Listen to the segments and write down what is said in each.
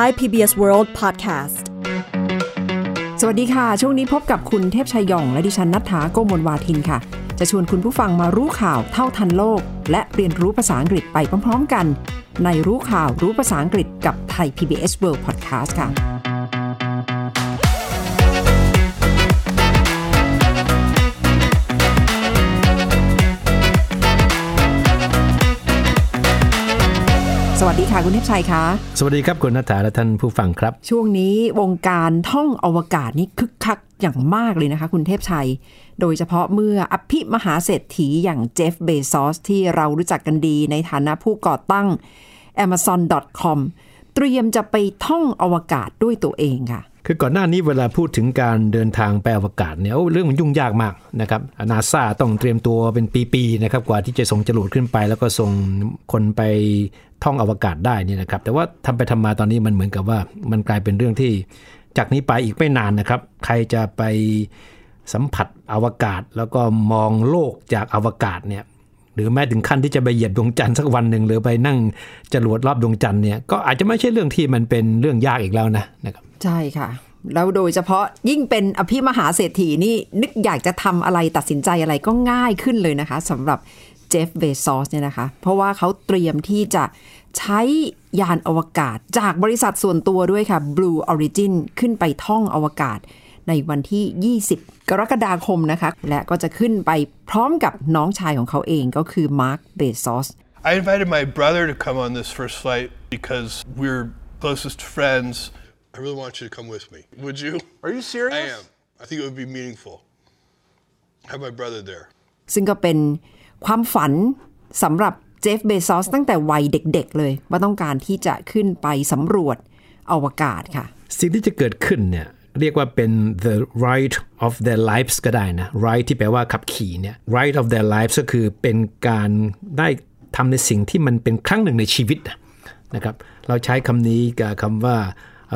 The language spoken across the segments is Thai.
Thai PBS World Podcast สวัสดีค่ะ ช่วงนี้พบกับคุณเทพชัยยองและดิฉันนัฐาโกมลวาทินค่ะ จะชวนคุณผู้ฟังมารู้ข่าวเท่าทันโลก และเรียนรู้ภาษาอังกฤษไปพร้อมๆกัน ในรู้ข่าวรู้ภาษาอังกฤษกับไทย PBS World Podcast ค่ะ สวัสดีค่ะคุณเทพชัยคะสวัสดีครับคุณนัฐาและท่านผู้ฟังครับ ช่วงนี้วงการท่องอวกาศนี่คึกคักอย่างมากเลยนะคะ คุณเทพชัย โดยเฉพาะเมื่ออภิมหาเศรษฐีอย่างเจฟเบซอสที่เรารู้จักกันดีในฐานะผู้ก่อตั้ง Amazon.com เตรียมจะไปท่องอวกาศด้วยตัวเองค่ะ คือก่อนหน้านี้เวลาพูดถึงการเดินทางไปอวกาศเนี่ยเรื่องมันยุ่งยากมากนะครับนาซาต้องเตรียมตัวเป็นปีๆนะครับกว่าที่จะส่งจรวดขึ้นไป แล้วก็ส่งคนไปท่องอวกาศได้นี่นะครับ แต่ว่าทำไปทำมาตอนนี้มันเหมือนกับว่ามันกลายเป็นเรื่องที่จากนี้ไปอีกไม่นานนะครับ ใครจะไปสัมผัสอวกาศ แล้วก็มองโลกจากอวกาศเนี่ยหรือแม้ถึงขั้นที่จะไปเหยียบดวงจันทร์สักวันหนึ่งหรือไปนั่งจรวดรอบดวงจันทร์เนี่ยก็อาจจะไม่ใช่เรื่องที่มันเป็นเรื่องยากอีกแล้วนะนะครับ ใช่ค่ะ แล้วโดยเฉพาะยิ่งเป็นอภิมหาเศรษฐีนี่นึกอยากจะทำอะไรตัดสินใจอะไรก็ง่ายขึ้นเลยนะคะสำหรับเจฟเบซอสเนี่ยนะคะ เพราะว่าเขาเตรียมที่จะใช้ยานอวกาศจากบริษัทส่วนตัวด้วยค่ะ Blue Origin ขึ้นไปท่องอวกาศในวันที่ 20 กรกฎาคมนะคะ และก็จะขึ้นไปพร้อมกับน้องชายของเขาเองก็คือมาร์คเบซอส I invited my brother to come on this first flight because we're closest friends. I really want you to come with me. Would you? Are you serious? I am. I think it would be meaningful. Have my brother there. ซึ่งก็เป็นความฝันสำหรับเจฟเบซอสตั้งแต่วัยเด็กๆเลย ว่าต้องการที่จะขึ้นไปสำรวจอวกาศค่ะ สิ่งที่จะเกิดขึ้นเนี่ยเรียกว่าเป็น the right of their lives ก็ได้นะ right ที่แปลว่าขับขี่เนี่ย right of their lives ก็คือเป็นการได้ทำในสิ่งที่มันเป็นครั้งหนึ่งในชีวิตนะครับ เราใช้คำนี้กับคำว่า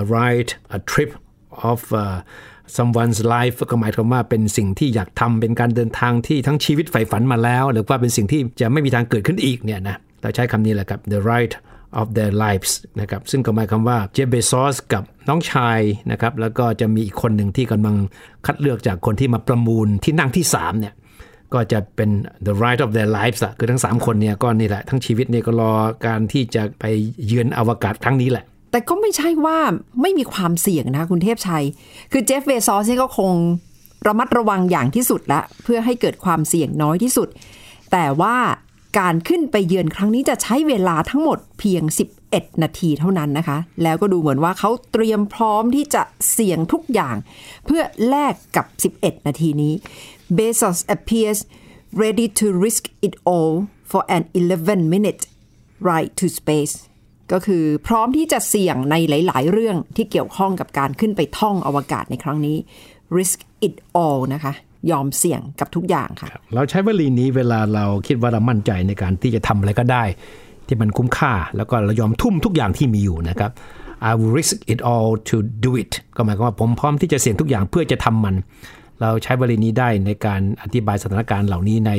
a right a trip of uh, someone's life ก็หมายความว่าเป็นสิ่งที่อยากทำเป็นการเดินทางที่ทั้งชีวิตใฝ่ฝันมาแล้ว หรือว่าเป็นสิ่งที่จะไม่มีทางเกิดขึ้นอีกเนี่ยนะเราใช้คำนี้แหละครับ the right of their lives นะครับซึ่งก็หมายความว่าเจฟเบซอสกับน้องชายนะครับแล้วก็จะมีอีกคนหนึ่งที่กำลังคัดเลือกจากคนที่มาประมูลที่นั่งที่3เนี่ยก็จะเป็น the right of their lives ะคือทั้ง 3 คนเนี่ยก็นี่แหละทั้งชีวิตเนี่ยก็รอการที่จะไปเยือนอวกาศครั้งนี้แหละ แต่ก็ไม่ใช่ว่าไม่มีความเสี่ยงนะคุณเทพชัย คือเจฟเบซอสนี่ก็คงระมัดระวังอย่างที่สุดละ เพื่อให้เกิดความเสี่ยงน้อยที่สุด แต่ว่าการขึ้นไปเยือนครั้งนี้จะใช้เวลาทั้งหมดเพียง 11 นาทีเท่านั้นนะคะ แล้วก็ดูเหมือนว่าเขาเตรียมพร้อมที่จะเสี่ยงทุกอย่าง เพื่อแลกกับ 11 นาทีนี้ Bezos appears ready to risk it all for an 11 minute ride to space ก็คือพร้อมที่จะเสี่ยงในหลาย ๆ เรื่องที่เกี่ยวข้องกับการขึ้นไปท่องอวกาศในครั้งนี้ risk it all นะคะยอมเสี่ยงกับทุกอย่างค่ะ เราใช้วลีนี้เวลาเราคิดว่าเรามั่นใจในการที่จะทำอะไรก็ได้ ที่มันคุ้มค่า แล้วก็เรายอมทุ่มทุกอย่างที่มีอยู่นะครับ I will risk it all to do it ก็หมายความว่าผมพร้อมที่จะเสี่ยงทุกอย่างเพื่อจะทำมัน เราใช้วลีนี้ได้ในการอธิบายสถานการณ์เหล่านี้ใน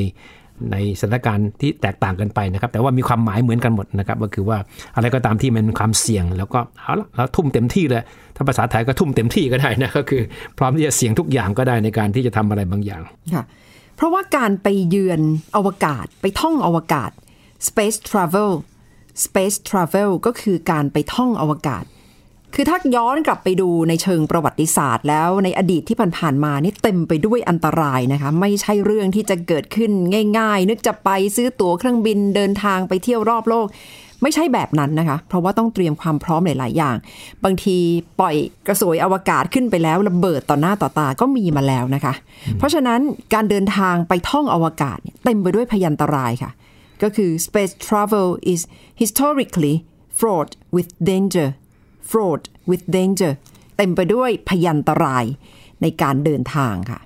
ในสถานการณ์ที่แตกต่างกันไปนะครับ แต่ว่ามีความหมายเหมือนกันหมดนะครับ ก็คือว่าอะไรก็ตามที่มันความเสี่ยง แล้วก็เอาละเราทุ่มเต็มที่เลยถ้าภาษาไทยก็ทุ่มเต็มที่ก็ได้นะก็คือ พร้อมที่จะเสี่ยงทุกอย่างก็ได้ในการที่จะทำอะไรบางอย่างค่ะเพราะว่าการไปเยือนอวกาศไปท่องอวกาศ space travel space travel ก็คือการไปท่องอวกาศ คือถ้าย้อนกลับไปดูในเชิงประวัติศาสตร์ แล้วในอดีตที่ผ่านๆมานี่เต็มไปด้วยอันตรายนะคะ ไม่ใช่เรื่องที่จะเกิดขึ้นง่าย ๆ นึกจะไปซื้อตั๋วเครื่องบินเดินทางไปเที่ยวรอบโลก ไม่ใช่แบบนั้นนะคะ เพราะว่าต้องเตรียมความพร้อมหลาย ๆ อย่าง บางทีปล่อยกระสวยอวกาศขึ้นไปแล้วระเบิดต่อหน้าต่อตาก็มีมาแล้วนะคะ เพราะฉะนั้นการเดินทางไปท่องอวกาศเนี่ยเต็มไปด้วยพยันตรายค่ะ ก็คือ space travel is historically fraught with danger fraught with danger เต็มไปด้วยพยันตรายในการเดินทางค่ะ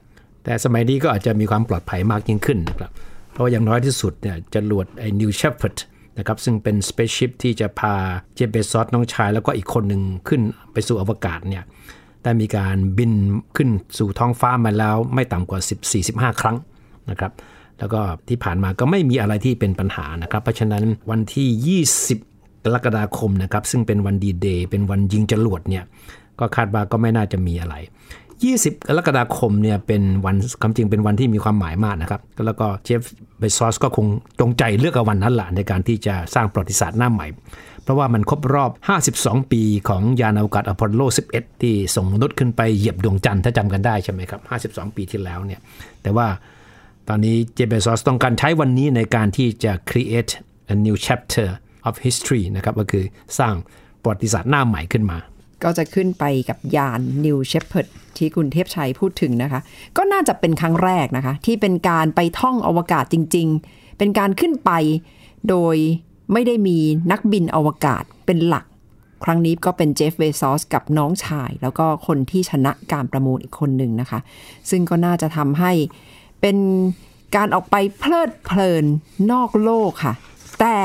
แต่สมัยนี้ก็อาจจะมีความปลอดภัยมากยิ่งขึ้นนะครับ เพราะว่าอย่างน้อยที่สุดเนี่ยจรวดไอ้ New Shepard นะครับซึ่งเป็น spaceship ที่จะพาเจเบซอสน้องชาย แล้วก็อีกคนหนึ่งขึ้นไปสู่อวกาศเนี่ยได้มีการบินขึ้นสู่ท้องฟ้ามาแล้วไม่ต่ำกว่า 14-15 ครั้งนะครับ แล้วก็ที่ผ่านมาก็ไม่มีอะไรที่เป็นปัญหานะครับ เพราะฉะนั้นวันที่ 20 กรกฎาคมนะครับ ซึ่งเป็นวันดีเดย์เป็นวันยิงจรวดเนี่ยก็คาดว่าก็ไม่น่าจะมีอะไร 20กรกฎาคมเนี่ยเป็นวันคำจริงเป็นวันที่มีความหมายมากนะครับ แล้วก็เจฟเบซอสก็คงจงใจเลือกวันนั้นแหละในการที่จะสร้างประวัติศาสตร์หน้าใหม่ เพราะว่ามันครบรอบ 52 ปีของยานอวกาศอพอลโล 11 ที่ส่งมนุษย์ขึ้นไปเหยียบดวงจันทร์ถ้าจำกันได้ใช่ไหมครับ 52 ปีที่แล้วเนี่ยแต่ว่าตอนนี้เจฟเบซอสต้องการใช้วันนี้ในการที่จะ create a new chapter of history นะครับก็คือสร้างประวัติศาสตร์หน้าใหม่ขึ้นมา ก็จะขึ้นไปกับยาน New Shepard ที่คุณเทพชัยพูดถึงนะคะ ก็น่าจะเป็นครั้งแรกนะคะ ที่เป็นการไปท่องอวกาศจริง ๆ เป็นการขึ้นไปโดยไม่ได้มีนักบินอวกาศเป็นหลัก ครั้งนี้ก็เป็นเจฟเวซอสกับน้องชาย แล้วก็คนที่ชนะการประมูลอีกคนหนึ่งนะคะ ซึ่งก็น่าจะทำให้เป็นการออกไปเพลิดเพลินนอกโลกค่ะ แต่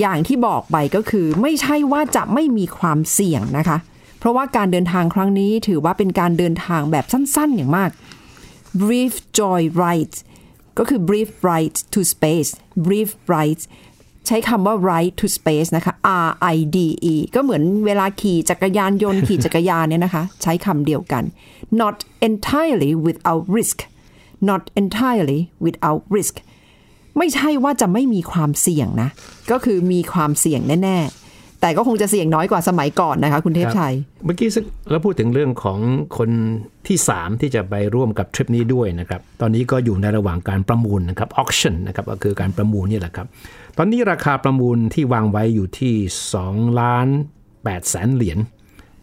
อย่างที่บอกไปก็คือไม่ใช่ว่าจะไม่มีความเสี่ยงนะคะ เพราะว่าการเดินทางครั้งนี้ถือว่าเป็นการเดินทางแบบสั้นๆอย่างมาก brief joy ride ก็คือ brief ride to space brief ride ใช้คำว่า ride to space นะคะ R I D E ก็เหมือนเวลาขี่จักรยานยนต์ขี่จักรยานเนี่ยนะคะ ใช้คำเดียวกัน not entirely without risk not entirely without risk ไม่ใช่ว่าจะไม่มีความเสี่ยงนะ ก็คือมีความเสี่ยงแน่ ๆ แต่ก็คงจะเสี่ยงน้อยกว่าสมัยก่อนนะคะ คุณเทพชัย เมื่อกี้เราพูดถึงเรื่องของคนที่ 3 ที่จะไปร่วมกับทริปนี้ด้วยนะครับ ตอนนี้ก็อยู่ในระหว่างการประมูลนะครับ auction นะครับก็คือการประมูลนี่แหละครับ ตอนนี้ราคาประมูลที่วางไว้อยู่ที่2ล้าน8แสนเหรียญ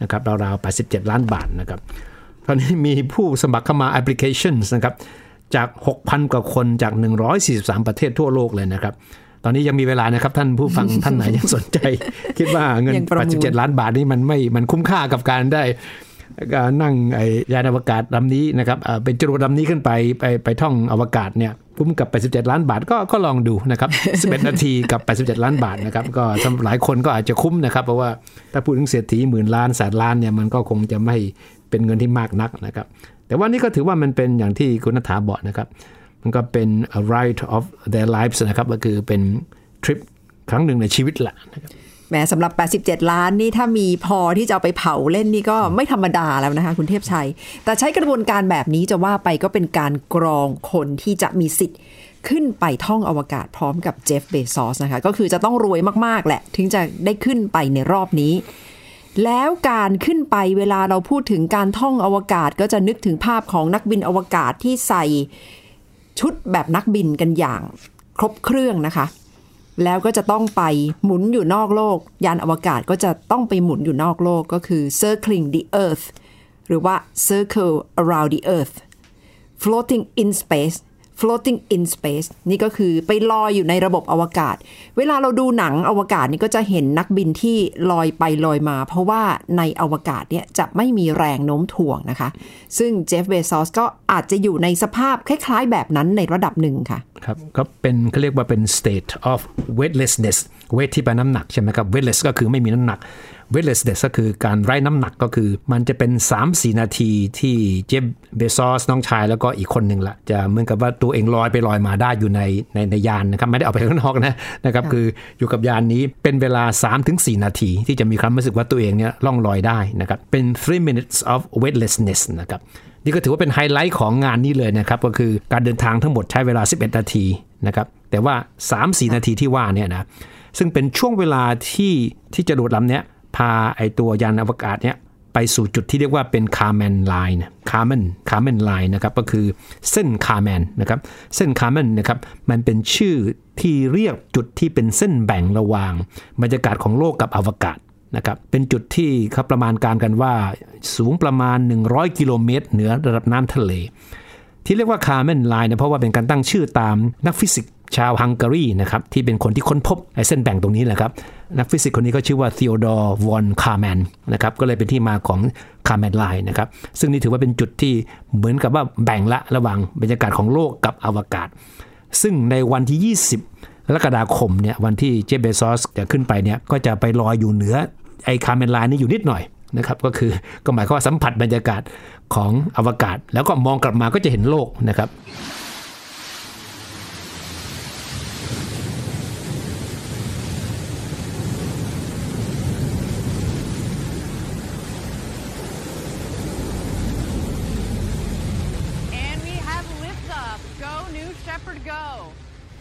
นะครับราวๆ87 ล้านบาทนะครับ ตอนนี้มีผู้สมัครเข้ามา applications นะครับ จาก 6,000 กว่าคนจาก 143 ประเทศทั่วโลกเลยนะครับ ตอนนี้ยังมีเวลานะครับท่านผู้ฟังท่านไหนยังสนใจ คิดว่าเงินยังประมูล87 ล้านบาทนี่มันไม่มันคุ้มค่ากับการได้การนั่งไอ้ยานอวกาศลำนี้นะครับเอ่อเป็นจรวดลำนี้ขึ้นไปไปไปท่องอวกาศเนี่ยคุ้มกับ 87 ล้านบาทก็ก็ลองดูนะครับ 11 นาทีกับ 87 ล้านบาทนะครับก็สำหรับหลายคนก็อาจจะคุ้มนะครับ เพราะว่าถ้าพูดถึงเศรษฐีหมื่นล้านแสนล้านเนี่ยมันก็คงจะไม่เป็นเงินที่มากนักนะครับ แต่ว่านี่ก็ถือว่ามันเป็นอย่างที่คุณนัฐาบอกนะครับ มันก็เป็น a ride of their lives นะครับ ก็คือเป็นทริปครั้งหนึ่งในชีวิตละนะครับแหมสำหรับ 87 ล้านนี่ถ้ามีพอที่จะเอาไปเผาเล่นนี่ก็ไม่ธรรมดาแล้วนะคะ คุณเทพชัย แต่ใช้กระบวนการแบบนี้จะว่าไปก็เป็นการกรองคนที่จะมีสิทธิ์ขึ้นไปท่องอวกาศพร้อมกับเจฟเบซอสนะคะ ก็คือจะต้องรวยมาก ๆ แหละ ถึงจะได้ขึ้นไปในรอบนี้ แล้วการขึ้นไปเวลาเราพูดถึงการท่องอวกาศ ก็จะนึกถึงภาพของนักบินอวกาศที่ใส่ชุดแบบนักบินกันอย่างครบเครื่องนะคะ แล้วก็จะต้องไปหมุนอยู่นอกโลก ยานอวกาศก็จะต้องไปหมุนอยู่นอกโลกก็คือ circling the earth หรือว่า circle around the earth floating in space floating in space นี่ก็คือไปลอยอยู่ในระบบอวกาศ เวลาเราดูหนังอวกาศนี่ก็จะเห็นนักบินที่ลอยไปลอยมา เพราะว่าในอวกาศเนี่ยจะไม่มีแรงโน้มถ่วงนะคะ ซึ่งเจฟเบซอสก็อาจจะอยู่ในสภาพคล้ายๆ แบบนั้นในระดับหนึ่งค่ะ ครับ ก็เป็นเขาเรียกว่าเป็น state of weightlessness weight ที่แปลน้ำหนักใช่ไหมครับ weightless ก็คือไม่มีน้ำหนัก weightlessness ก็คือการไร้น้ำหนักก็คือ มันจะเป็น 3-4 นาทีที่เจฟเบซอสน้องชายแล้วก็อีกคนหนึ่งละจะเหมือนกับว่าตัวเองลอยไปลอยมาได้อยู่ในในในยานนะครับ ไม่ได้เอาไปข้างนอกนะนะครับคืออยู่กับยานนี้เป็นเวลา 3-4 นาที ที่จะมีความรู้สึกว่าตัวเองเนี่ยล่องลอยได้นะครับเป็น three minutes of weightlessness นะครับนี่ก็ถือว่าเป็นไฮไลท์ของงานนี้เลยนะครับ ก็คือการเดินทางทั้งหมดใช้เวลา 11 นาทีนะครับแต่ว่า 3-4 นาทีที่ว่าเนี่ยนะซึ่งเป็นช่วงเวลาที่ที่จรวดลำเนี้ย พาไอตัวยานอวกาศเนี้ยไปสู่จุดที่เรียกว่าเป็น Kármán line Kármán Kármán line นะครับก็คือเส้นคาร์แมนนะครับเส้นคาร์แมนนะครับมันเป็นชื่อที่เรียกจุดที่เป็นเส้นแบ่งระหว่างบรรยากาศของโลกกับอวกาศนะครับเป็นจุดที่เขาประมาณการกันว่าสูงประมาณ 100 กิโลเมตร เหนือระดับน้ำทะเล ที่เรียกว่า Kármán line เนี่ยเพราะว่าเป็นการตั้งชื่อตามนักฟิสิกส์ ชาวฮังการีนะครับที่เป็นคนที่ค้นพบไอ้เส้นแบ่งตรงนี้แหละครับนักฟิสิกส์คนนี้ก็ชื่อว่าธีโอดอร์วอนคาร์แมนนะครับก็เลยเป็นที่มาของ Kármán line นะครับซึ่งนี่ถือว่าเป็นจุดที่เหมือนกับว่าแบ่งละระหว่างบรรยากาศของโลกกับอวกาศ ซึ่งในวันที่ 20กรกฎาคมเนี่ยวันที่เจเบซอสจะขึ้นไปเนี่ยก็จะไปลอยอยู่เหนือไอ้คาร์เมนไลน์นี่อยู่นิดหน่อยนะครับก็คือก็หมายความว่าสัมผัสบรรยากาศของอวกาศ แล้วก็มองกลับมาก็จะเห็นโลกนะครับ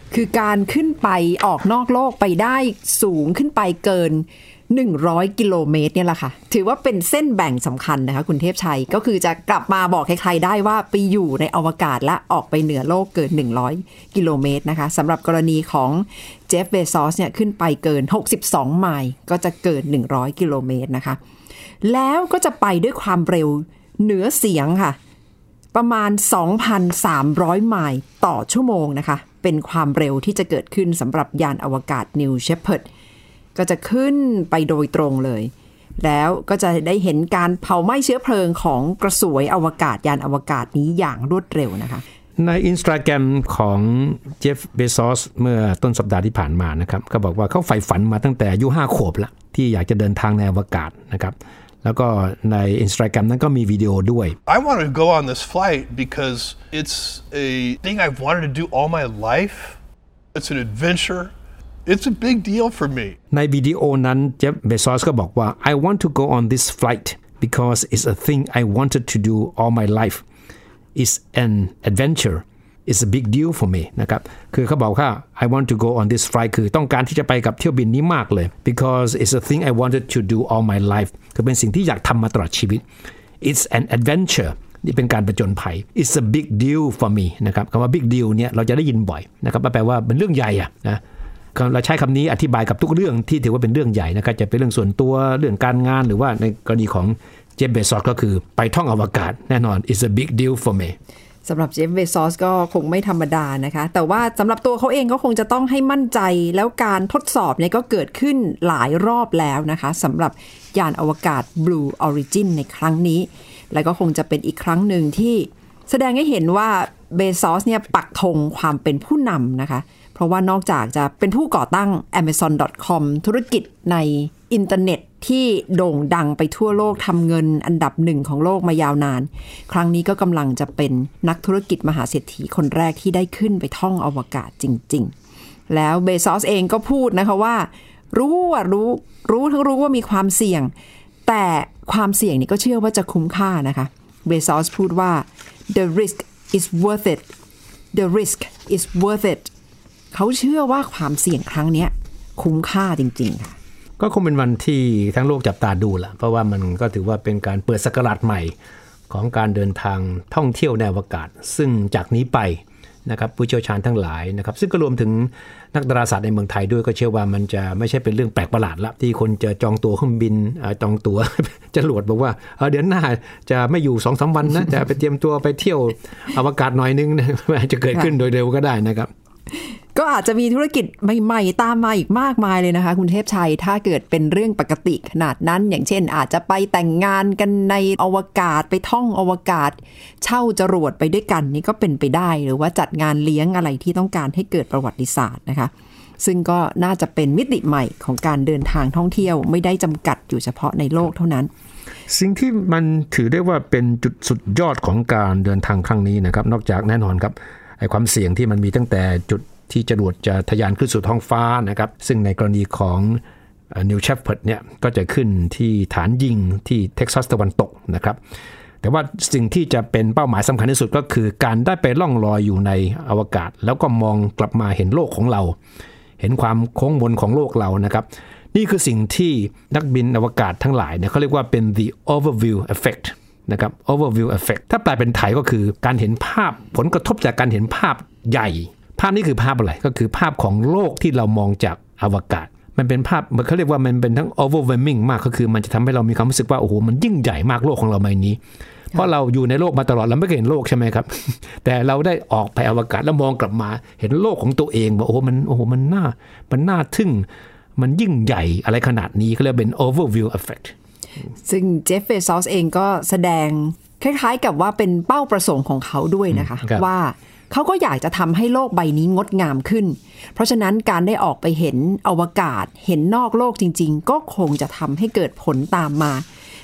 ค คือการขึ้นไปออกนอกโลกไปได้สูงขึ้นไปเกิน 100 กิโลเมตรเนี่ยแหละค่ะ ถือว่าเป็นเส้นแบ่งสำคัญนะคะ คุณเทพชัย ก็คือจะกลับมาบอกใครๆได้ว่าไปอยู่ในอวกาศและออกไปเหนือโลกเกิน 100 กิโลเมตรนะคะสำหรับกรณีของเจฟเบซอสเนี่ยขึ้นไปเกิน 62 ไมล์ก็จะเกิน 100 กิโลเมตรนะคะ แล้วก็จะไปด้วยความเร็วเหนือเสียงค่ะประมาณ 2,300 ไมล์ต่อชั่วโมงนะคะ เป็นความเร็วที่จะเกิดขึ้นสำหรับยานอวกาศ New Shepard ก็จะขึ้นไปโดยตรงเลย แล้วก็จะได้เห็นการเผาไหม้เชื้อเพลิงของกระสวยอวกาศยานอวกาศนี้อย่างรวดเร็วนะคะ ในอินสตาแกรมของเจฟเบซอสเมื่อต้นสัปดาห์ที่ผ่านมานะครับ ก็บอกว่าเขาใฝ่ฝันมาตั้งแต่อายุ5ขวบละที่อยากจะเดินทางในอวกาศนะครับ แล้วก็ในอินสตาแกรมนั้นก็มีวิดีโอด้วย I wanted to go on this flight because it's a thing I've wanted to do all my life. It's an adventure. It's a big deal for me. ในวิดีโอนั้นเจฟเบซอสก็บอกว่า I want to go on this flight because it's a thing I wanted to do all my life it's an adventure It's a big deal for me นะครับ คือเขาบอกว่า I want to go on this flight คือต้องการที่จะไปกับเที่ยวบินนี้มากเลย because it's a thing I wanted to do all my life คือเป็นสิ่งที่อยากทำมาตลอดชีวิต it's an adventure นี่เป็นการประจนภัย it's a big deal for me นะครับคำว่า big deal เนี่ยเราจะได้ยินบ่อยนะครับแปลว่าเป็นเรื่องใหญ่อะนะเราใช้คำนี้อธิบายกับทุกเรื่องที่ถือว่าเป็นเรื่องใหญ่นะครับ จะเป็นเรื่องส่วนตัว เรื่องการงาน หรือว่าในกรณีของเจฟเบซอสก็คือไปท่องอวกาศแน่นอน it's a big deal for me สำหรับเจฟเบซอสก็คงไม่ธรรมดานะคะ แต่ว่าสำหรับตัวเขาเองก็คงจะต้องให้มั่นใจแล้วการทดสอบเนี่ยก็เกิดขึ้นหลายรอบแล้วนะคะสำหรับยานอวกาศ Blue Origin ในครั้งนี้ และก็คงจะเป็นอีกครั้งหนึ่งที่แสดงให้เห็นว่าเบซอสเนี่ยปักธงความเป็นผู้นำนะคะ เพราะว่านอกจากจะเป็นผู้ก่อตั้ง Amazon.com ธุรกิจใน อินเทอร์เน็ตที่โด่งดังไปทั่วโลกทำเงินอันดับหนึ่งของโลกมายาวนาน ครั้งนี้ก็กำลังจะเป็นนักธุรกิจมหาเศรษฐีคนแรกที่ได้ขึ้นไปท่องอวกาศจริง ๆ แล้วเบซอสเองก็พูดนะคะว่า รู้ว่ารู้รู้ทั้งรู้ว่ามีความเสี่ยง แต่ความเสี่ยงนี่ก็เชื่อว่าจะคุ้มค่านะคะเบซอสพูดว่า the risk is worth it the risk is worth it เขาเชื่อว่าความเสี่ยงครั้งนี้คุ้มค่าจริง ๆ ค่ะ ก็คงเป็นวันที่ทั้งโลกจับตาดูแหละเพราะว่ามันก็ถือว่าเป็นการเปิดสกราชใหม่ของการเดินทางท่องเที่ยวในอวกาศ ซึ่งจากนี้ไปนะครับผู้เชี่ยวชาญทั้งหลายนะครับ ซึ่งก็รวมถึงนักดาราศาสตร์ในเมืองไทยด้วยก็เชื่อว่ามันจะไม่ใช่เป็นเรื่องแปลกประหลาดละที่คนจะจองตั๋วเครื่องบินจองตั๋วจรวดบอกว่าเอ่อเดือนหน้าจะไม่อยู่สองสามวันนะจะไปเตรียมตัวไปเที่ยวอวกาศหน่อยนึงนะอาจจะเกิดขึ้นโดยเร็วก็ได้นะครับ ก็อาจจะมีธุรกิจใหม่ๆ ตามมาอีกมากมายเลยนะคะ คุณเทพชัย ถ้าเกิดเป็นเรื่องปกติขนาดนั้น อย่างเช่น อาจจะไปแต่งงานกันในอวกาศไปท่องอวกาศ เช่าจรวดไปด้วยกันนี่ก็เป็นไปได้หรือว่าจัดงานเลี้ยงอะไรที่ต้องการให้เกิดประวัติศาสตร์นะคะ ซึ่งก็น่าจะเป็นมิติใหม่ของการเดินทางท่องเที่ยวไม่ได้จำกัดอยู่เฉพาะในโลกเท่านั้นสิ่งที่มันถือได้ว่าเป็นจุดสุดยอดของการเดินทางครั้งนี้นะครับ นอกจากแน่นอนครับไอความเสี่ยงที่มันมีตั้งแต่จุด ที่จรวดจะทะยานขึ้นสู่ท้องฟ้านะครับ ซึ่งในกรณีของNew Shepard เนี่ยก็จะขึ้นที่ฐานยิงที่เท็กซัสตะวันตกนะครับ แต่ว่าสิ่งที่จะเป็นเป้าหมายสำคัญที่สุดก็คือการได้ไปล่องลอยอยู่ในอวกาศ แล้วก็มองกลับมาเห็นโลกของเรา เห็นความโค้งมนของโลกเรานะครับ นี่คือสิ่งที่นักบินอวกาศทั้งหลายเนี่ยเขาเรียกว่าเป็น the overview effect นะครับ overview effect ถ้าแปลเป็นไทยก็คือการเห็นภาพผลกระทบจากการเห็นภาพใหญ่ ภาพนี้คือภาพอะไรก็คือภาพของโลกที่เรามองจากอวกาศ มันเป็นภาพมันเขาเรียกว่ามันเป็นทั้ง overwhelming มากก็คือ มันจะทำให้เรามีความรู้สึกว่าโอ้โหมันยิ่งใหญ่มากโลกของเราใบนี้ เพราะเราอยู่ในโลกมาตลอดเราไม่เคยเห็นโลกใช่ไหมครับ แต่เราได้ออกไปอวกาศแล้วมองกลับมา เห็นโลกของตัวเองว่าโอ้โหมันโอ้โหมันน่ามันน่าทึ่ง มันยิ่งใหญ่อะไรขนาดนี้เขาเรียกเป็น overview effect ซึ่งเจฟเฟซอสเองก็แสดงคล้ายๆกับว่าเป็นเป้าประสงค์ของเขาด้วยนะคะครับว่า เขาก็อยากจะทำให้โลกใบนี้งดงามขึ้น เพราะฉะนั้นการได้ออกไปเห็นอวกาศ เห็นนอกโลกจริง ๆ ก็คงจะทำให้เกิดผลตามมา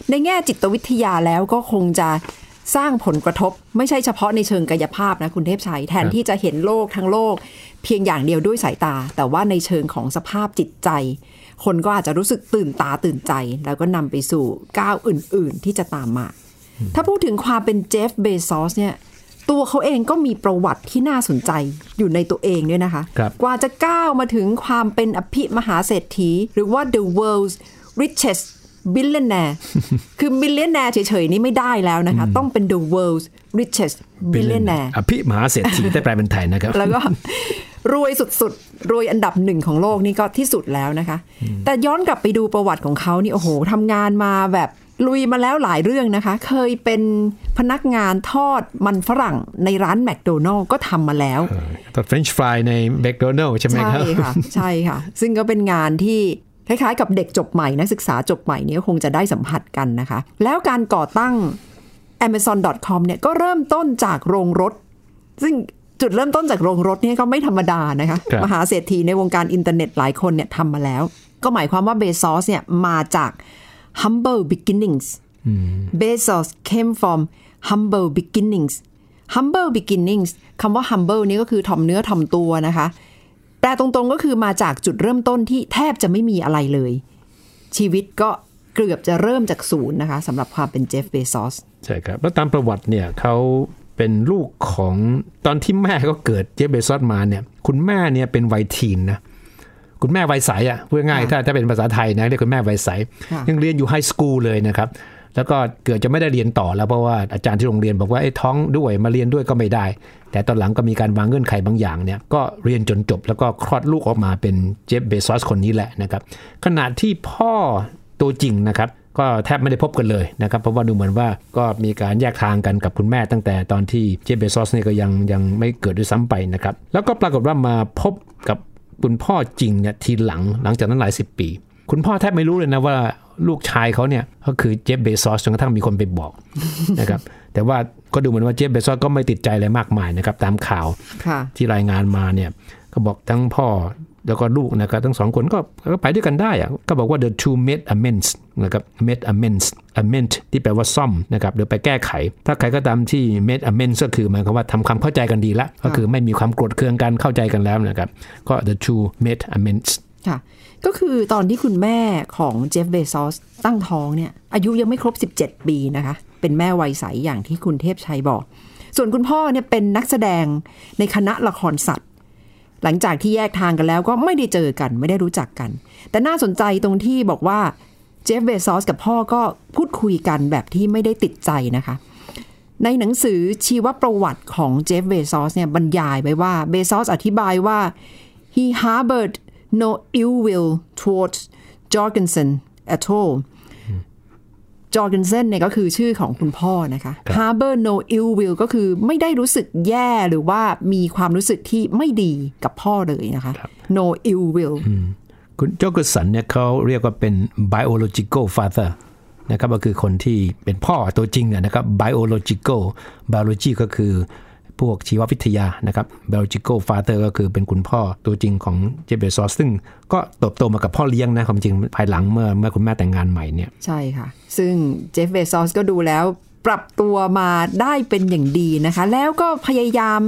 ในแง่จิตวิทยาแล้วก็คงจะสร้างผลกระทบไม่ใช่เฉพาะในเชิงกายภาพนะคุณเทพชัยแทนที่จะเห็นโลกทั้งโลก เพียงอย่างเดียวด้วยสายตา แต่ว่าในเชิงของสภาพจิตใจ คนก็อาจจะรู้สึกตื่นตาตื่นใจ แล้วก็นำไปสู่ก้าวอื่น ๆ ที่จะตามมา ถ้าพูดถึงความเป็นเจฟเบซอสเนี่ย ตัวเขาเองก็มีประวัติที่น่าสนใจอยู่ในตัวเองด้วยนะคะครับกว่าจะก้าวมาถึงความเป็นอภิมหาเศรษฐี หรือว่า the world's richest billionaire คือ billionaire เฉยๆ นี่ไม่ได้แล้วนะคะ ต้องเป็น the world's richest billionaire อภิมหาเศรษฐีได้แปลเป็นไทยนะครับ แล้วก็รวยสุดๆ รวยอันดับหนึ่งของโลกนี่ก็ที่สุดแล้วนะคะ แต่ย้อนกลับไปดูประวัติของเขานี่โอ้โหทำงานมาแบบ ลุยมาแล้วหลายเรื่องนะคะ เคยเป็นพนักงานทอดมันฝรั่งในร้านแมคโดนัลล์ก็ทำมาแล้วทอดเฟรนช์ฟรายในแมคโดนัลล์ใช่ไหมใช่ครับค่ะ ใช่ค่ะ ซึ่งก็เป็นงานที่คล้ายๆกับเด็กจบใหม่ นักศึกษาจบใหม่เนี่ยคงจะได้สัมผัสกันนะคะ แล้วการก่อตั้ง amazon.com เนี่ยก็เริ่มต้นจากโรงรถ ซึ่งจุดเริ่มต้นจากโรงรถเนี่ยก็ไม่ธรรมดานะคะครับมหาเศรษฐีในวงการอินเทอร์เน็ตหลายคนเนี่ยทำมาแล้ว ก็หมายความว่าเบซอสเนี่ยมาจาก humble beginnings Bezos came from humble beginnings humble beginnings คำว่า humble นี่ก็คือถ่อมเนื้อถ่อมตัวนะคะ แปลตรงๆก็คือมาจากจุดเริ่มต้นที่แทบจะไม่มีอะไรเลย ชีวิตก็เกือบจะเริ่มจากศูนย์นะคะสำหรับความเป็นเจฟเบซอสใช่ครับ แล้วตามประวัติเนี่ยเขาเป็นลูกของตอนที่แม่ก็เกิดเจฟเบซอสมาเนี่ย คุณแม่เนี่ยเป็นวัยทีนนะ คุณแม่วัยใสอะพูดง่ายๆถ้าถ้าเป็นภาษาไทยนะเรียกคุณแม่วัยใสค่ะยังเรียนอยู่ไฮสคูลเลยนะครับแล้วก็เกิดจะไม่ได้เรียนต่อแล้วเพราะว่าอาจารย์ที่โรงเรียนบอกว่าไอ้ท้องด้วยมาเรียนด้วยก็ไม่ได้ แต่ตอนหลังก็มีการวางเงื่อนไขบางอย่างเนี่ยก็เรียนจนจบแล้วก็คลอดลูกออกมาเป็นเจฟเบซอสคนนี้แหละนะครับขณะที่พ่อตัวจริงนะครับก็แทบไม่ได้พบกันเลยนะครับเพราะว่าดูเหมือนว่าก็มีการแยกทางกันกับคุณแม่ตั้งแต่ตอนที่เจฟเบซอสเนี่ยก็ยังยังไม่เกิดด้วยซ้ำไปนะครับแล้วก็ปรากฏว่ามาพบกับ คุณพ่อจริงเนี่ยทีหลังหลังจากนั้นหลายสิบปี คุณพ่อแทบไม่รู้เลยนะว่าลูกชายเขาเนี่ยก็คือเจฟเบซอสจนกระทั่งมีคนไปบอกนะครับแต่ว่าก็ดูเหมือนว่าเจฟเบซอสก็ไม่ติดใจอะไรมากมายนะครับตามข่าวค่ะที่รายงานมาเนี่ยก็บอกทั้งพ่อ แล้วก็ลูกนะครับทั้งสองคนก็ก็ไปด้วยกันได้อะก็บอกว่า the two made amends นะครับ made amends amend ที่แปลว่าซ่อมนะครับหรือไปแก้ไข ถ้าใครก็ตามที่ made amends ก็คือหมายความว่าทำความเข้าใจกันดีละก็คือไม่มีความโกรธเคืองกันเข้าใจกันแล้วนะครับก็ the two made amends ค่ะก็คือตอนที่คุณแม่ของเจฟเบซอสตั้งท้องเนี่ยอายุยังไม่ครบ 17 ปีนะคะ เป็นแม่วัยใสอย่างที่คุณเทพชัยบอก ส่วนคุณพ่อเนี่ยเป็นนักแสดงในคณะละครสัตว์ หลังจากที่แยกทางกันแล้วก็ไม่ได้เจอกันไม่ได้รู้จักกัน แต่น่าสนใจตรงที่บอกว่าเจฟเบซอสกับพ่อก็พูดคุยกันแบบที่ไม่ได้ติดใจนะคะ ในหนังสือชีวประวัติของเจฟเบซอสเนี่ยบรรยายไว้ว่าเบซอสอธิบายว่า he harbored no ill will towards Jorgensen at all จอร์เกนเซนเนี่ยก็คือชื่อของคุณพ่อนะคะ harbor no ill will ก็คือไม่ได้รู้สึกแย่หรือว่ามีความรู้สึกที่ไม่ดีกับพ่อเลยนะคะ no ill will คุณโจกสันเนี่ยเขาเรียกว่าเป็น biological father นะครับก็คือคนที่เป็นพ่อตัวจริงอะนะครับ biological biology ก็คือ พวกชีววิทยานะครับ biological father ก็คือเป็นคุณพ่อตัวจริงของเจฟเบซอสซึ่งก็เติบโตมากับพ่อเลี้ยงนะความจริงภายหลังเมื่อเมื่อคุณแม่แต่งงานใหม่เนี่ยใช่ค่ะ ซึ่งเจฟเบซอสก็ดูแล้ว ปรับตัวมาได้เป็นอย่างดีนะคะ แล้วก็พยายาม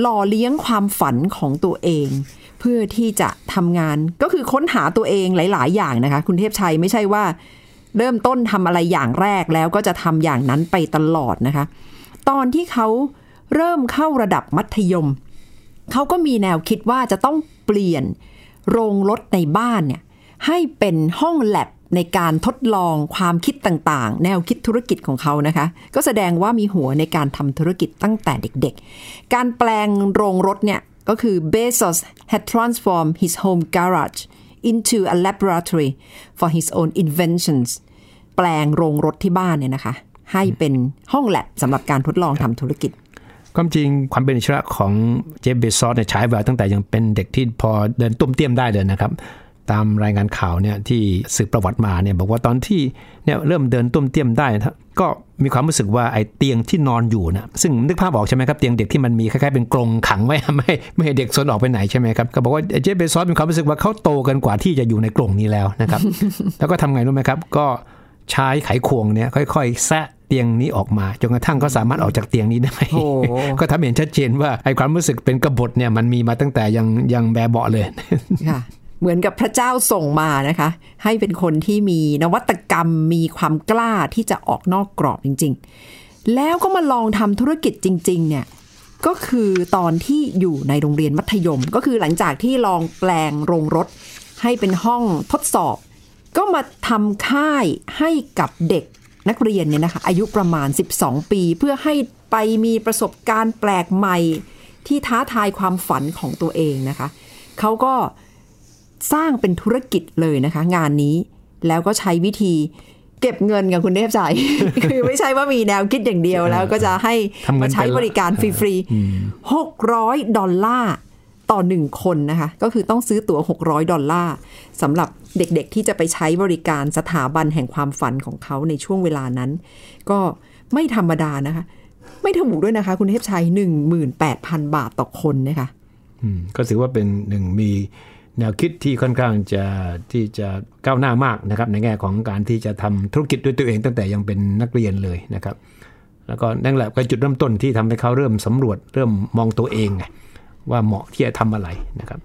หล่อเลี้ยงความฝันของตัวเอง เพื่อที่จะทำงานก็คือค้นหาตัวเองหลาย ๆ อย่างนะคะ คุณเทพชัยไม่ใช่ว่าเริ่มต้นทำอะไรอย่างแรกแล้วก็จะทำอย่างนั้นไปตลอดนะคะ ตอนที่เขา เริ่มเข้าระดับมัธยม เขาก็มีแนวคิดว่าจะต้องเปลี่ยนโรงรถในบ้านเนี่ยให้เป็นห้องแลบในการทดลองความคิดต่างๆ แนวคิดธุรกิจของเขานะคะ ก็แสดงว่ามีหัวในการทำธุรกิจตั้งแต่เด็กๆ การแปลงโรงรถเนี่ยก็คือ Bezos had transformed his home garage into a laboratory for his own inventions แปลงโรงรถที่บ้านเนี่ยนะคะ ให้เป็นห้องแลบสำหรับการทดลองทำธุรกิจ ความจริงความเป็นอิสระของเจฟเบซอสเนี่ยฉายแววตั้งแต่ยังเป็นเด็กที่พอเดินตุ้มเตี้ยมได้เลยนะครับ ตามรายงานข่าวเนี่ยที่สืบประวัติมาเนี่ยบอกว่าตอนที่เนี่ยเริ่มเดินตุ้มเตี้ยมได้ ก็มีความรู้สึกว่าไอ้เตียงที่นอนอยู่นะซึ่งนึกภาพออกใช่ไหมครับเตียงเด็กที่มันมีคล้ายๆเป็นกรงขังไว้ไม่ไม่ให้เด็กซนออกไปไหนใช่ไหมครับก็บอกว่าเจฟเบซอสมีความรู้สึกว่าเขาโตกันกว่าที่จะอยู่ในกรงนี้แล้วนะครับ แล้วก็ทำไงรู้ไหมครับ ก็ใช้ไขควงเนี่ยค่อย ๆ แซะ เตียงนี้ออกมาจนกระทั่งก็สามารถออกจากเตียงนี้ได้โอ้ก็ทำให้เห็นชัดเจนว่าไอ้ความรู้สึกเป็นกบฏเนี่ยมันมีมาตั้งแต่ยังยังแบบเบาะเลยค่ะเหมือนกับพระเจ้าส่งมานะคะ ให้เป็นคนที่มีนวัตกรรมมีความกล้าที่จะออกนอกกรอบจริง ๆ แล้วก็มาลองทำธุรกิจจริง ๆ เนี่ยก็คือตอนที่อยู่ในโรงเรียนมัธยม ก็คือหลังจากที่ลองแปลงโรงรถ ให้เป็นห้องทดสอบ ก็มาทำค่ายให้กับเด็ก นักเรียนเนี่ยนะคะอายุประมาณ 12 ปี เพื่อให้ไปมีประสบการณ์แปลกใหม่ที่ท้าทายความฝันของตัวเองนะคะเขาก็สร้างเป็นธุรกิจเลยนะคะ งานนี้แล้วก็ใช้วิธีเก็บเงินกับคุณเทพใจคือไม่ใช่ว่ามีแนวคิดอย่างเดียวแล้วก็จะให้ทำเงินมาใช้เป็นละบริการฟรีๆหกร้อยดอลลาร์ต่อหนึ่งคนนะคะ ก็คือต้องซื้อตั๋ว600 ดอลลาร์สำหรับ เด็กๆที่จะไปใช้บริการสถาบันแห่งความฝันของเขาในช่วงเวลานั้น ก็ไม่ธรรมดานะคะ ไม่ถูกด้วยนะคะ คุณเทพชัย 18,000 บาทต่อคนนะคะอืมก็ถือว่าเป็นหนึ่งมีแนวคิดที่ค่อนข้างจะที่จะก้าวหน้ามากนะครับ ในแง่ของการที่จะทำธุรกิจด้วยตัวเองตั้งแต่ยังเป็นนักเรียนเลยนะครับ แล้วก็นั่นแหละเป็นจุดเริ่มต้นที่ทำให้เขาเริ่มสำรวจเริ่มมองตัวเองไงว่าเหมาะที่จะทำอะไรนะครับ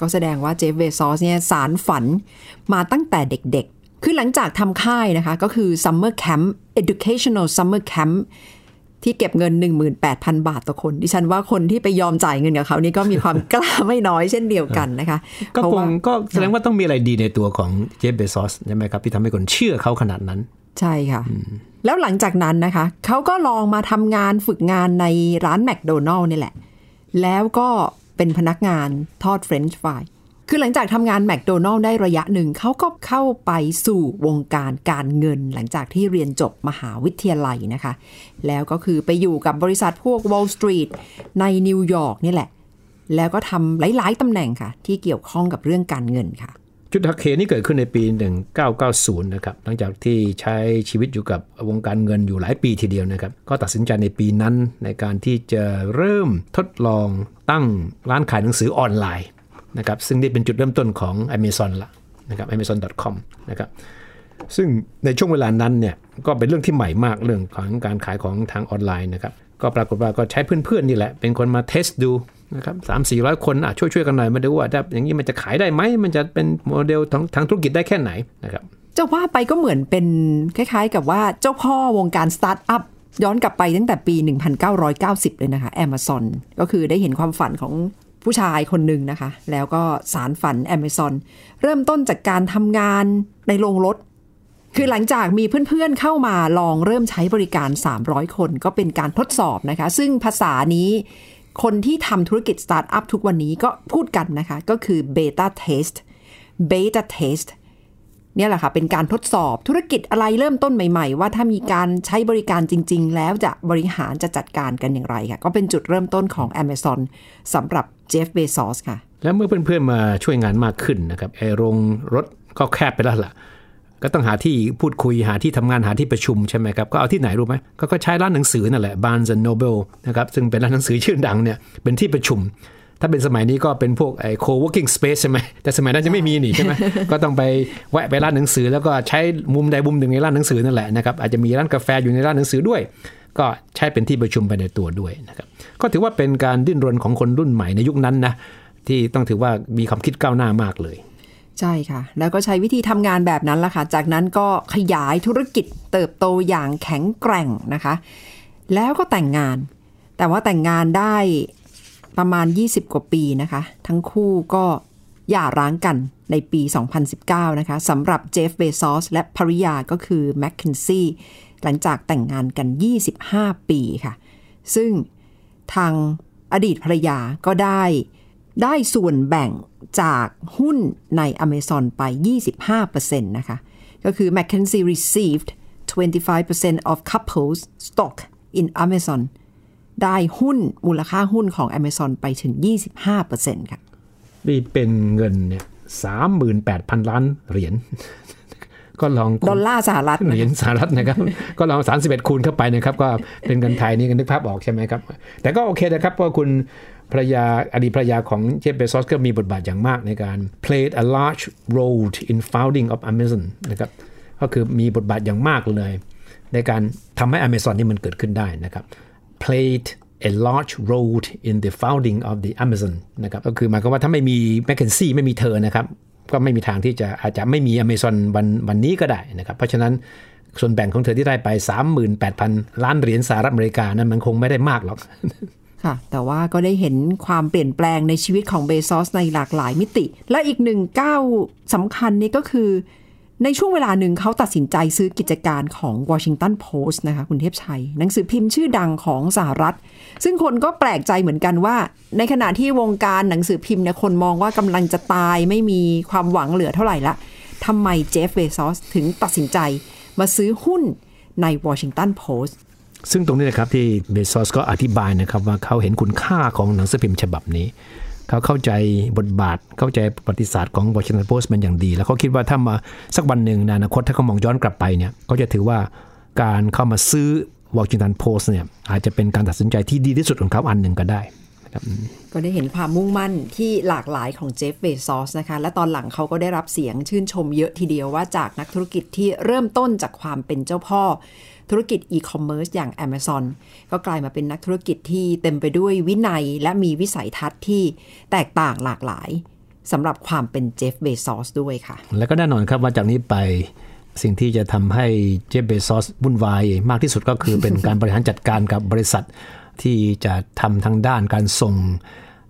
ก็แสดงว่าเจฟเวซอสเนี่ยสารฝันมาตั้งแต่เด็กๆ คือหลังจากทำค่ายนะคะ ก็คือ Summer Camp Educational Summer Camp ที่เก็บเงิน 18,000 บาทต่อคน ดิฉันว่าคนที่ไปยอมจ่ายเงินกับเขานี่ก็มีความกล้าไม่น้อยเช่นเดียวกันนะคะ ก็เพราะคว่างก็แสดงว่าต้องมีอะไรดีในตัวของเจฟเบซอสใช่ไหมครับ ที่ทำให้คนเชื่อเขาขนาดนั้น ใช่ค่ะ แล้วหลังจากนั้นนะคะ เขาก็ลองมาทำงานฝึกงานในร้านแมคโดนัลล์นี่แหละ แล้วก็ เป็นพนักงานทอดเฟรนช์ฟรายคือหลังจากทำงานแมคโดนัลล์ได้ระยะหนึ่งเขาก็เข้าไปสู่วงการการเงิน หลังจากที่เรียนจบมหาวิทยาลัยนะคะ แล้วก็คือไปอยู่กับบริษัทพวก Wall Street ในนิวยอร์กนี่แหละ แล้วก็ทำหลาย ๆตำแหน่งค่ะ ที่เกี่ยวข้องกับเรื่องการเงินค่ะ จุดหักเหนี่เกิดขึ้นในปี 1990 นะครับ หลังจากที่ใช้ชีวิตอยู่กับวงการเงินอยู่หลายปีทีเดียวนะครับ ก็ตัดสินใจในปีนั้นในการที่จะเริ่มทดลองตั้งร้านขายหนังสือออนไลน์นะครับ ซึ่งนี่เป็นจุดเริ่มต้นของ Amazon ละนะครับ amazon.com นะครับ ซึ่งในช่วงเวลานั้นเนี่ยก็เป็นเรื่องที่ใหม่มากเรื่องของการขายของทางออนไลน์นะครับ ก็ปรากฏว่าก็ใช้เพื่อนๆนี่แหละเป็นคนมา test ดู นะครับสามสี่ร้อยคนอะช่วยๆกันหน่อยมาดูว่าถ้าอย่างนี้มันจะขายได้ไหมมันจะเป็นโมเดลทางทางธุรกิจได้แค่ไหนนะครับจะว่าไปก็เหมือนเป็นคล้าย ๆ กับว่าเจ้าพ่อวงการสตาร์ทอัพย้อนกลับไปตั้งแต่ปี 1990 เลยนะคะ Amazon ก็คือได้เห็นความฝันของผู้ชายคนหนึ่งนะคะ แล้วก็สารฝัน Amazon เริ่มต้นจากการทำงานในโรงรถ คือหลังจากมีเพื่อนๆเข้ามาลองเริ่มใช้บริการ 300 คนก็เป็นการทดสอบนะคะ ซึ่งภาษานี้ คนที่ทำธุรกิจสตาร์ทอัพทุกวันนี้ก็พูดกันนะคะ ก็คือ beta test beta test เนี่ยแหละค่ะ เป็นการทดสอบธุรกิจอะไรเริ่มต้นใหม่ๆ ว่าถ้ามีการใช้บริการจริง ๆ แล้วจะบริหารจะจัดการกันอย่างไรค่ะ ก็เป็นจุดเริ่มต้นของ Amazon สำหรับเจฟเบซอสค่ะ แล้วเมื่อเพื่อนๆมาช่วยงานมากขึ้นนะครับไอโรงรถก็แคบไปแล้วล่ะ ก็ต้องหาที่พูดคุยหาที่ทำงานหาที่ประชุมใช่ไหมครับ ก็เอาที่ไหนรู้ไหมก็ก็ใช้ร้านหนังสือนั่นแหละ Barnes and Noble นะครับซึ่งเป็นร้านหนังสือชื่อดังเนี่ยเป็นที่ประชุม ถ้าเป็นสมัยนี้ก็เป็นพวกไอ้ co-working space ใช่ไหมแต่สมัยนั้นจะไม่มีนี่ใช่ไหมก็ต้องไปแวะไปร้านหนังสือ แล้วก็ใช้มุมใดมุมหนึ่งในร้านหนังสือนั่นแหละนะครับอาจจะมีร้านกาแฟอยู่ในร้านหนังสือด้วย ก็ใช้เป็นที่ประชุมไปในตัวด้วยนะครับก็ถือว่าเป็นการดิ้นรนของคนรุ่นใหม่ในยุคนั้นนะที่ต้องถือว่ามีความคิดก้าวหน้ามากเลย ใช่ค่ะ แล้วก็ใช้วิธีทำงานแบบนั้นละค่ะ จากนั้นก็ขยายธุรกิจเติบโตอย่างแข็งแกร่งนะคะ แล้วก็แต่งงาน แต่ว่าแต่งงานได้ประมาณ 20 กว่าปีนะคะ ทั้งคู่ก็หย่าร้างกันในปี 2019 นะคะสำหรับเจฟเบซอสและภริยาก็คือแมคเคนซี่หลังจากแต่งงานกัน 25 ปีค่ะ ซึ่งทางอดีตภรรยาก็ได้ ได้ส่วนแบ่งจากหุ้นใน Amazon ไป 25%นะคะ ก็คือ McKinsey received 25% of couples stock in Amazon ได้หุ้นมูลค่าหุ้นของ Amazon ไปถึง 25%ค่ะนี่เป็นเงินเนี่ยสามหมื่นแปดพันล้านเหรียญก็ลองดอลลาร์สหรัฐเหนะรียญคะสหรัฐนะครับ ก็ลองสามสิบเอ็ดคูณเข้าไปนะครับ ก็เป็นเงินไทยนี่กันนึกภาพออกใช่ไหมครับ แต่ก็โอเคนะครับเพราะคุณ ภรยาอดีตภรยาของเจฟเบซอสก็มีบทบาทอย่างมากในการ played a large role in founding of Amazon นะครับก็คือมีบทบาทอย่างมากเลย ในการทำให้ Amazon นี่มันเกิดขึ้นได้นะครับ played a large role in the founding of the Amazon นะครับก็คือหมายความว่าถ้าไม่มี m c k เคนซี่ไม่มีเธอนะครับ ก็ไม่มีทางที่จะอาจจะไม่มี Amazon วันวันนี้ก็ได้นะครับ เพราะฉะนั้นส่วนแบ่งของเธอที่ได้ไป 38,000 ล้านเหรียญสหรัฐอเมริกานั้นมันคงไม่ได้มากหรอก ค่ะ แต่ว่าก็ได้เห็นความเปลี่ยนแปลงในชีวิตของเบซอสในหลากหลายมิติ และอีกหนึ่งก้าวสำคัญนี่ก็คือ ในช่วงเวลาหนึ่งเขาตัดสินใจซื้อกิจการของ Washington Post นะคะคุณเทพชัย หนังสือพิมพ์ชื่อดังของสหรัฐ ซึ่งคนก็แปลกใจเหมือนกันว่า ในขณะที่วงการหนังสือพิมพ์เนี่ยคนมองว่ากำลังจะตายไม่มีความหวังเหลือเท่าไหร่ละทำไมเจฟเบซอสถึงตัดสินใจมาซื้อหุ้นใน Washington Post ซึ่งตรงนี้นะครับที่เบซอสก็อธิบายนะครับว่าเขาเห็นคุณค่าของหนังสือพิมพ์ฉบับนี้ เขาเข้าใจบทบาท เข้าใจประวัติศาสตร์ของ Washington Post มันอย่างดี แล้วเขาคิดว่าถ้ามาสักวันหนึ่งในอนาคตถ้าเขามองย้อนกลับไปเนี่ยเขาจะถือว่าการเข้ามาซื้อ Washington Post เนี่ยอาจจะเป็นการตัดสินใจที่ดีที่สุดของเขาอันหนึ่งก็ได้ครับก็ได้เห็นความมุ่งมั่นที่หลากหลายของเจฟเบซอสนะคะ และตอนหลังเขาก็ได้รับเสียงชื่นชมเยอะทีเดียวว่าจากนักธุรกิจที่เริ่มต้นจากความเป็นเจ้าพ่อ ธุรกิจอีคอมเมิร์ซอย่าง Amazon ก็กลายมาเป็นนักธุรกิจที่เต็มไปด้วยวินัยและมีวิสัยทัศน์ที่แตกต่างหลากหลายสำหรับความเป็นเจฟเบซอสด้วยค่ะ แล้วก็แน่นอนครับว่าจากนี้ไปสิ่งที่จะทำให้เจฟเบซอสวุ่นวายมากที่สุดก็คือเป็นการบริหารจัดการกับบริษัท ที่จะทำทางด้านการส่ง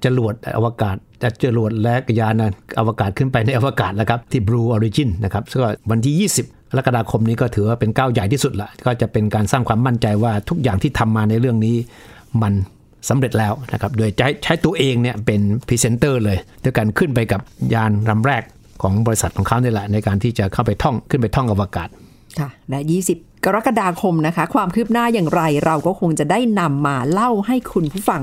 จรวดอวกาศจากจรวดและยานอวกาศขึ้นไปในอวกาศนะครับที่ Blue Origin นะครับซึ่งก็วันที่ 20 กรกฎาคมนี้ก็ถือว่าเป็นก้าวใหญ่ที่สุดละก็จะเป็นการสร้างความมั่นใจว่าทุกอย่างที่ทำมาในเรื่องนี้มันสำเร็จแล้วนะครับโดยใช้ใช้ตัวเองเนี่ยเป็นพรีเซนเตอร์เลยด้วยการขึ้นไปกับยานลำแรกของบริษัทของเขาเนี่ยแหละในการที่จะเข้าไปท่องขึ้นไปท่องอวกาศค่ะและ20 กรกฎาคมนะคะ ความคืบหน้าอย่างไรเราก็คงจะได้นำมาเล่าให้คุณผู้ฟัง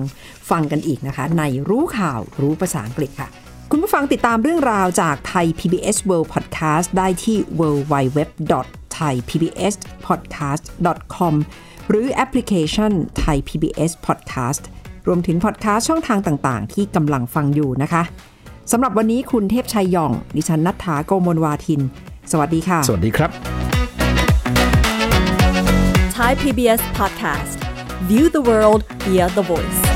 ฟังกันอีกนะคะ ในรู้ข่าวรู้ภาษาอังกฤษค่ะ คุณผู้ฟังติดตามเรื่องราวจากไทย PBS World Podcast ได้ที่ www.thaipbspodcast.com หรือแอปพลิเคชัน Thai PBS Podcast รวมถึงพอดแคสต์ช่องทางต่าง ๆ ที่กำลังฟังอยู่นะคะสำหรับวันนี้คุณเทพชัยย่อง ดิฉันนัฐาโกมลวาทิน สวัสดีค่ะ สวัสดีครับ Thai PBS podcast. View the world via the voice.